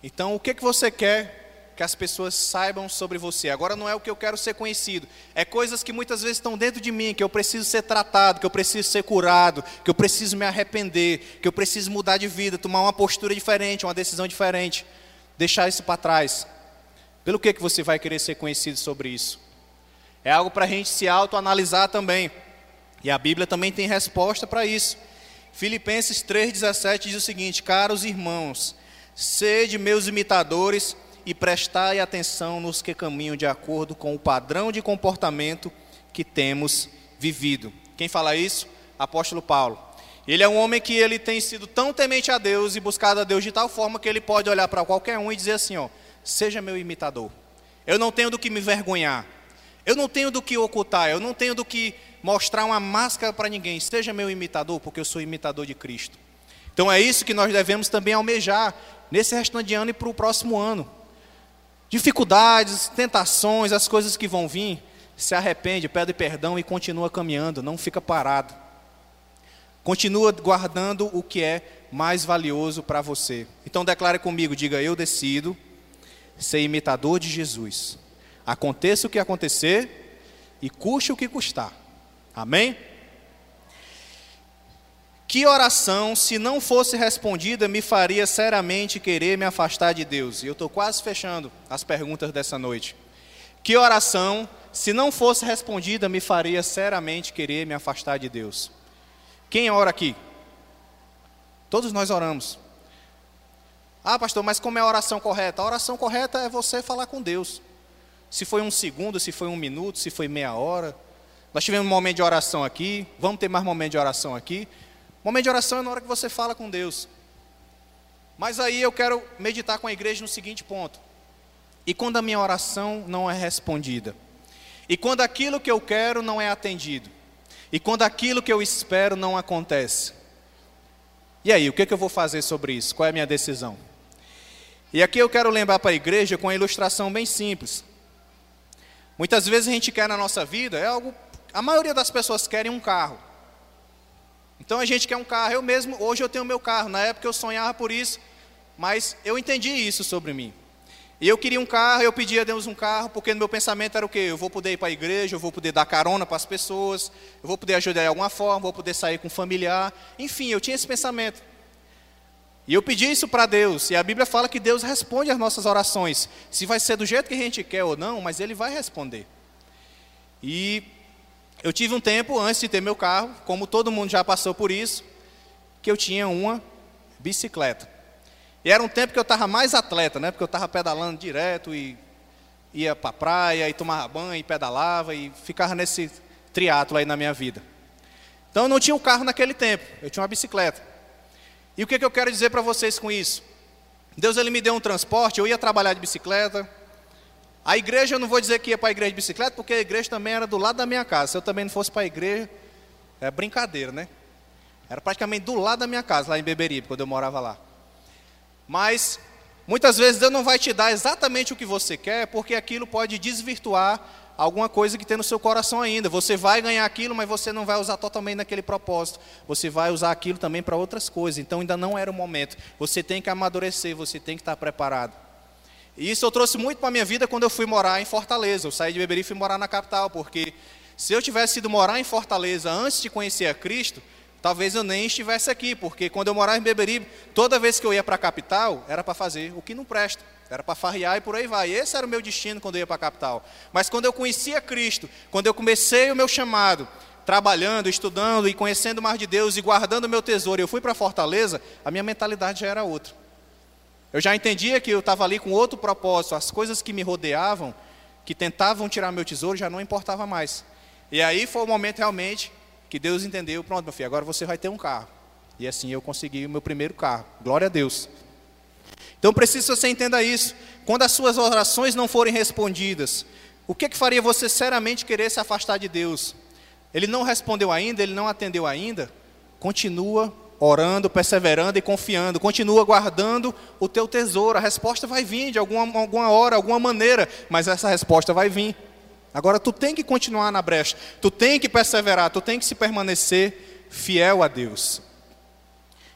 Então, o que, que você quer que as pessoas saibam sobre você. Agora não é o que eu quero ser conhecido, é coisas que muitas vezes estão dentro de mim, que eu preciso ser tratado, que eu preciso ser curado, que eu preciso me arrepender, que eu preciso mudar de vida, tomar uma postura diferente, uma decisão diferente, deixar isso para trás. Pelo que, que você vai querer ser conhecido sobre isso? É algo para a gente se autoanalisar também. E a Bíblia também tem resposta para isso. Filipenses 3,17 diz o seguinte: Caros irmãos, sede meus imitadores e prestai atenção nos que caminham de acordo com o padrão de comportamento que temos vivido. Quem fala isso? Apóstolo Paulo. Ele é um homem que ele tem sido tão temente a Deus e buscado a Deus de tal forma que ele pode olhar para qualquer um e dizer assim, ó, seja meu imitador. Eu não tenho do que me vergonhar. Eu não tenho do que ocultar, eu não tenho do que mostrar uma máscara para ninguém. Seja meu imitador, porque eu sou imitador de Cristo. Então é isso que nós devemos também almejar nesse restante de ano e para o próximo ano dificuldades, tentações, as coisas que vão vir, se arrepende, pede perdão e continua caminhando, não fica parado. Continua guardando o que é mais valioso para você. Então declare comigo, diga: Eu decido ser imitador de Jesus. Aconteça o que acontecer e custe o que custar. Amém? Que oração, se não fosse respondida, me faria seriamente querer me afastar de Deus? E eu estou quase fechando as perguntas dessa noite. Que oração, se não fosse respondida, me faria seriamente querer me afastar de Deus? Quem ora aqui? Todos nós oramos. Ah, pastor, mas como é a oração correta? A oração correta é você falar com Deus. Se foi um segundo, se foi um minuto, se foi meia hora. Nós tivemos um momento de oração aqui, vamos ter mais momento de oração aqui. Momento de oração é na hora que você fala com Deus. Mas aí eu quero meditar com a igreja no seguinte ponto. E quando a minha oração não é respondida? E quando aquilo que eu quero não é atendido? E quando aquilo que eu espero não acontece? E aí, o que, que eu vou fazer sobre isso? Qual é a minha decisão? E aqui eu quero lembrar para a igreja com uma ilustração bem simples. Muitas vezes a gente quer na nossa vida, é algo. A maioria das pessoas querem um carro. Então a gente quer um carro. Eu mesmo, hoje eu tenho meu carro. Na época eu sonhava por isso, mas eu entendi isso sobre mim. E eu queria um carro, eu pedi a Deus um carro, porque no meu pensamento era o quê? Eu vou poder ir para a igreja, eu vou poder dar carona para as pessoas, eu vou poder ajudar de alguma forma, vou poder sair com um familiar. Enfim, eu tinha esse pensamento. E eu pedi isso para Deus, e a Bíblia fala que Deus responde às nossas orações. Se vai ser do jeito que a gente quer ou não, mas Ele vai responder. E eu tive um tempo antes de ter meu carro, como todo mundo já passou por isso, que eu tinha uma bicicleta. E era um tempo que eu estava mais atleta, né? Porque eu estava pedalando direto e ia para a praia, e tomava banho, e pedalava, e ficava nesse triatlo aí na minha vida. Então eu não tinha um carro naquele tempo, eu tinha uma bicicleta. E o que, que eu quero dizer para vocês com isso? Deus ele me deu um transporte, eu ia trabalhar de bicicleta, A igreja, eu não vou dizer que ia para a igreja de bicicleta, porque a igreja também era do lado da minha casa. Se eu também não fosse para a igreja, é brincadeira, né? Era praticamente do lado da minha casa, lá em Beberibe, quando eu morava lá. Mas, muitas vezes Deus não vai te dar exatamente o que você quer, porque aquilo pode desvirtuar alguma coisa que tem no seu coração ainda. Você vai ganhar aquilo, mas você não vai usar totalmente naquele propósito. Você vai usar aquilo também para outras coisas. Então ainda não era o momento. Você tem que amadurecer, você tem que estar preparado. E isso eu trouxe muito para a minha vida quando eu fui morar em Fortaleza. Eu saí de Beberibe e fui morar na capital, porque se eu tivesse ido morar em Fortaleza antes de conhecer a Cristo, talvez eu nem estivesse aqui, porque quando eu morava em Beberibe, toda vez que eu ia para a capital, era para fazer o que não presta, era para farrear e por aí vai. Esse era o meu destino quando eu ia para a capital. Mas quando eu conhecia Cristo, quando eu comecei o meu chamado, trabalhando, estudando e conhecendo mais de Deus e guardando o meu tesouro, eu fui para Fortaleza, a minha mentalidade já era outra. Eu já entendia que eu estava ali com outro propósito, as coisas que me rodeavam, que tentavam tirar meu tesouro, já não importava mais. E aí foi o momento realmente que Deus entendeu, pronto, meu filho, agora você vai ter um carro. E assim eu consegui o meu primeiro carro. Glória a Deus. Então preciso que você entenda isso. Quando as suas orações não forem respondidas, o que, que faria você seriamente querer se afastar de Deus? Ele não respondeu ainda, ele não atendeu ainda. Continua orando, perseverando e confiando. Continua guardando o teu tesouro. A resposta vai vir de alguma, alguma hora, alguma maneira, mas essa resposta vai vir. Agora tu tem que continuar na brecha, tu tem que perseverar, tu tem que se permanecer fiel a Deus.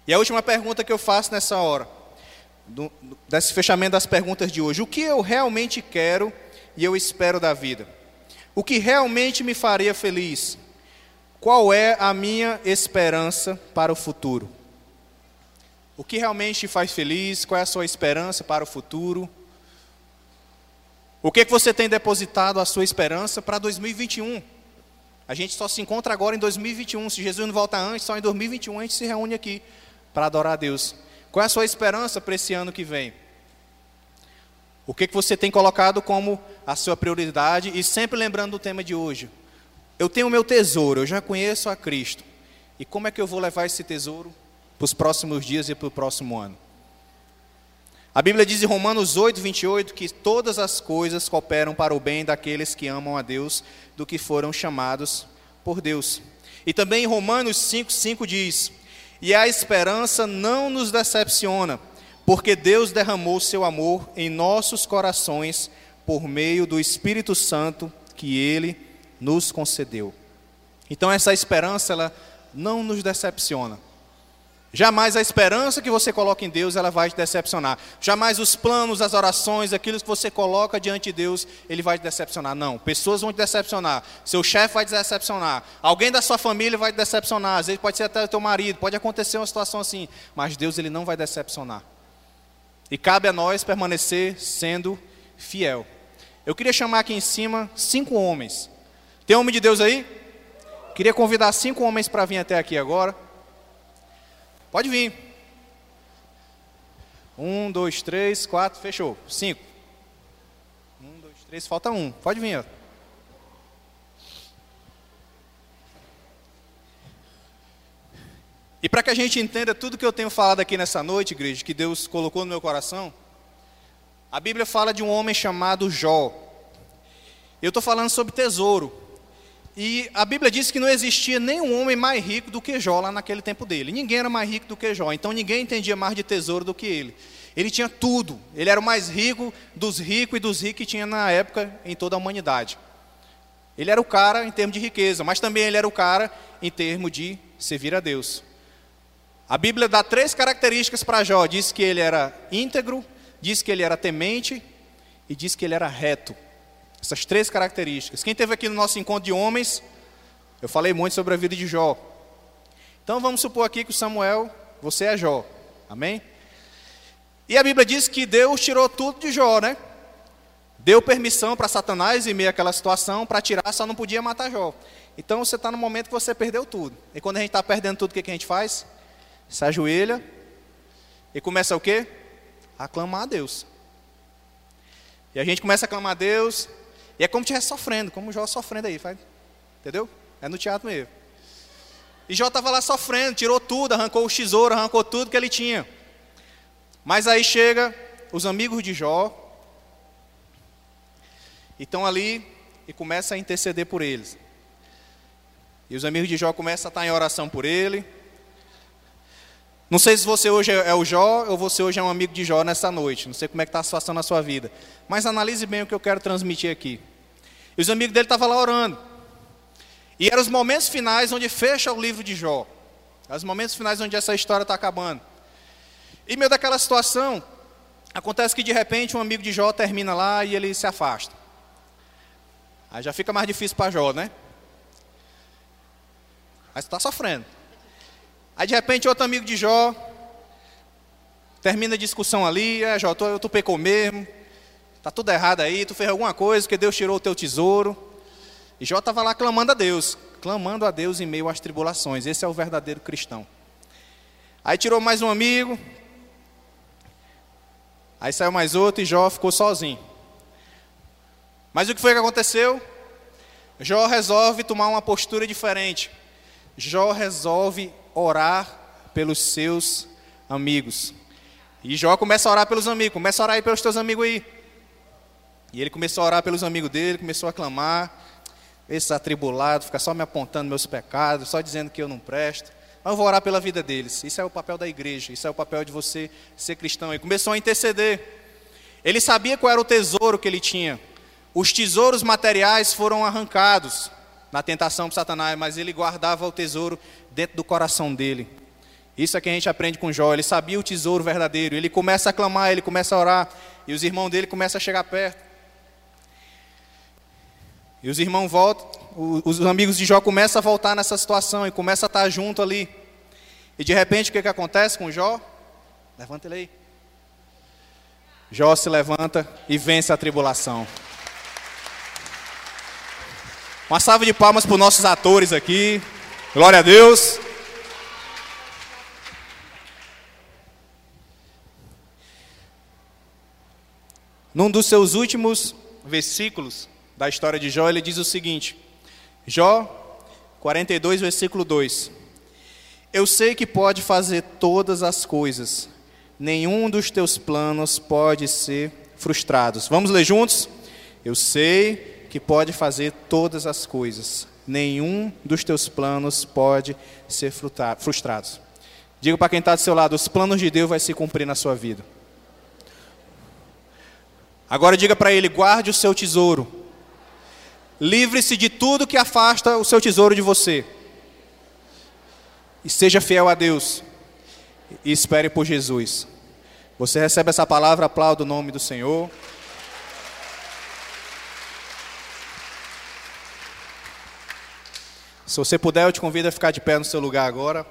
E a última pergunta que eu faço nessa hora, do, desse fechamento das perguntas de hoje: o que eu realmente quero e eu espero da vida? O que realmente me faria feliz? Qual é a minha esperança para o futuro? O que realmente te faz feliz? Qual é a sua esperança para o futuro? O que, que você tem depositado a sua esperança para 2021? A gente só se encontra agora em 2021. Se Jesus não volta antes, só em 2021 a gente se reúne aqui para adorar a Deus. Qual é a sua esperança para esse ano que vem? O que, que você tem colocado como a sua prioridade? E sempre lembrando do tema de hoje: eu tenho o meu tesouro, eu já conheço a Cristo. E como é que eu vou levar esse tesouro para os próximos dias e para o próximo ano? A Bíblia diz em Romanos 8, 28 que todas as coisas cooperam para o bem daqueles que amam a Deus, do que foram chamados por Deus. E também em Romanos 5, 5 diz: E a esperança não nos decepciona, porque Deus derramou seu amor em nossos corações por meio do Espírito Santo que Ele nos concedeu. Então essa esperança ela não nos decepciona. Jamais a esperança que você coloca em Deus, ela vai te decepcionar. Jamais os planos, as orações, aquilo que você coloca diante de Deus, ele vai te decepcionar. Não, pessoas vão te decepcionar. Seu chefe vai te decepcionar. Alguém da sua família vai te decepcionar. Às vezes pode ser até o teu marido, pode acontecer uma situação assim, mas Deus ele não vai decepcionar. E cabe a nós permanecer sendo fiel. Eu queria chamar aqui em cima cinco homens tem homem de Deus aí? Queria convidar cinco homens para vir até aqui agora. Pode vir. Um, dois, três, quatro, fechou. Cinco. Um, dois, três, falta um. Pode vir. Ó. E para que a gente entenda tudo que eu tenho falado aqui nessa noite, igreja, que Deus colocou no meu coração, a Bíblia fala de um homem chamado Jó. Eu estou falando sobre tesouro. E a Bíblia diz que não existia nenhum homem mais rico do que Jó lá naquele tempo dele. Ninguém era mais rico do que Jó, então ninguém entendia mais de tesouro do que ele. Ele tinha tudo, ele era o mais rico dos ricos e dos ricos que tinha na época em toda a humanidade. Ele era o cara em termos de riqueza, mas também ele era o cara em termos de servir a Deus. A Bíblia dá três características para Jó: diz que ele era íntegro, diz que ele era temente e diz que ele era reto. Essas três características. Quem teve aqui no nosso encontro de homens, eu falei muito sobre a vida de Jó. Então vamos supor aqui que o Samuel, você é Jó. Amém? E a Bíblia diz que Deus tirou tudo de Jó, né? Deu permissão para Satanás, em meio àquela situação, para tirar, só não podia matar Jó. Então você está no momento que você perdeu tudo. E quando a gente está perdendo tudo, o que, que a gente faz? Se ajoelha e começa o quê? A clamar a Deus. E a gente começa a clamar a Deus, e é como se estivesse sofrendo, como Jó sofrendo aí, faz, entendeu? É no teatro mesmo. E Jó estava lá sofrendo, tirou tudo, arrancou o tesouro, arrancou tudo que ele tinha. Mas aí chega os amigos de Jó, E estão ali e começa a interceder por eles. E os amigos de Jó começam a estar em oração por ele. Não sei se você hoje é o Jó ou você hoje é um amigo de Jó nessa noite. Não sei como é que está a situação na sua vida. Mas analise bem o que eu quero transmitir aqui. E os amigos dele estavam lá orando. E eram os momentos finais onde fecha o livro de Jó. Os momentos finais onde essa história está acabando. E meio daquela situação, acontece que de repente um amigo de Jó termina lá e ele se afasta. Aí já fica mais difícil para Jó, né? Mas está sofrendo. Aí de repente outro amigo de Jó termina a discussão ali, é Jó, tu, tu pecou mesmo, tá tudo errado aí, tu fez alguma coisa, porque Deus tirou o teu tesouro. E Jó estava lá clamando a Deus, clamando a Deus em meio às tribulações. Esse é o verdadeiro cristão. Aí tirou mais um amigo, aí saiu mais outro e Jó ficou sozinho. Mas o que foi que aconteceu? Jó resolve tomar uma postura diferente. Jó resolve orar pelos seus amigos. E Jó começa a orar pelos amigos, começa a orar aí pelos teus amigos aí. E ele começou a orar pelos amigos dele, começou a clamar. Esse atribulado, fica só me apontando meus pecados, só dizendo que eu não presto. Mas eu vou orar pela vida deles. Isso é o papel da igreja, isso é o papel de você ser cristão. E começou a interceder. Ele sabia qual era o tesouro que ele tinha. Os tesouros materiais foram arrancados na tentação para Satanás, mas ele guardava o tesouro dentro do coração dele. Isso é que a gente aprende com Jó. Ele sabia o tesouro verdadeiro. Ele começa a clamar, ele começa a orar. E os irmãos dele começam a chegar perto. E os irmãos voltam, os amigos de Jó começam a voltar nessa situação e começam a estar junto ali. E de repente o que, que acontece com Jó? Levanta ele aí. Jó se levanta e vence a tribulação. Uma salva de palmas para os nossos atores aqui. Glória a Deus. Num dos seus últimos versículos da história de Jó, ele diz o seguinte: Jó 42, versículo 2: Eu sei que pode fazer todas as coisas, nenhum dos teus planos pode ser frustrado. Vamos ler juntos? Eu sei que pode fazer todas as coisas. Nenhum dos teus planos pode ser frustrado. Diga para quem está do seu lado: os planos de Deus vai se cumprir na sua vida. Agora diga para ele: guarde o seu tesouro. Livre-se de tudo que afasta o seu tesouro de você. E seja fiel a Deus. E espere por Jesus. Você recebe essa palavra, aplauda o nome do Senhor. Se você puder, eu te convido a ficar de pé no seu lugar agora.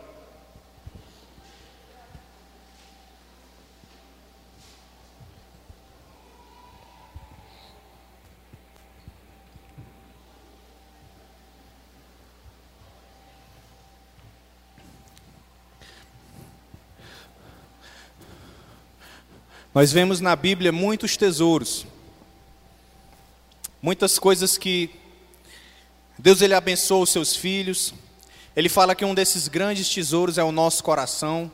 Nós vemos na Bíblia muitos tesouros, muitas coisas que Deus ele abençoa os seus filhos. Ele fala que um desses grandes tesouros é o nosso coração.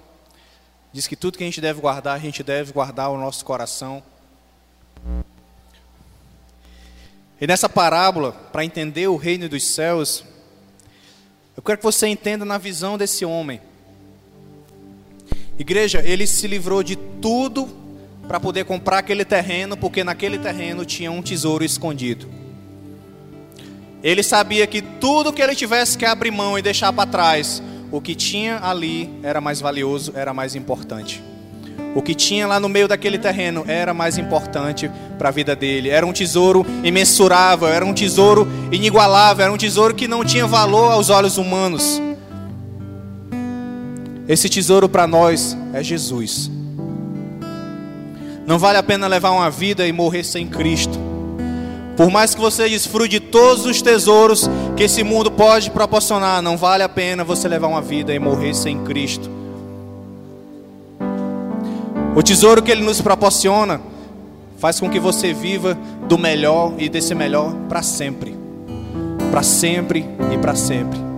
Diz que tudo que a gente deve guardar, a gente deve guardar o nosso coração. E nessa parábola, para entender o reino dos céus, eu quero que você entenda na visão desse homem. Igreja, ele se livrou de tudo para poder comprar aquele terreno, porque naquele terreno tinha um tesouro escondido. Ele sabia que tudo que ele tivesse que abrir mão e deixar para trás, o que tinha ali era mais valioso, era mais importante. O que tinha lá no meio daquele terreno era mais importante para a vida dele. Era um tesouro imensurável, era um tesouro inigualável, era um tesouro que não tinha valor aos olhos humanos. Esse tesouro para nós é Jesus. Não vale a pena levar uma vida e morrer sem Cristo. Por mais que você desfrute de todos os tesouros que esse mundo pode proporcionar, não vale a pena você levar uma vida e morrer sem Cristo. O tesouro que Ele nos proporciona faz com que você viva do melhor e desse melhor para sempre. Para sempre e para sempre.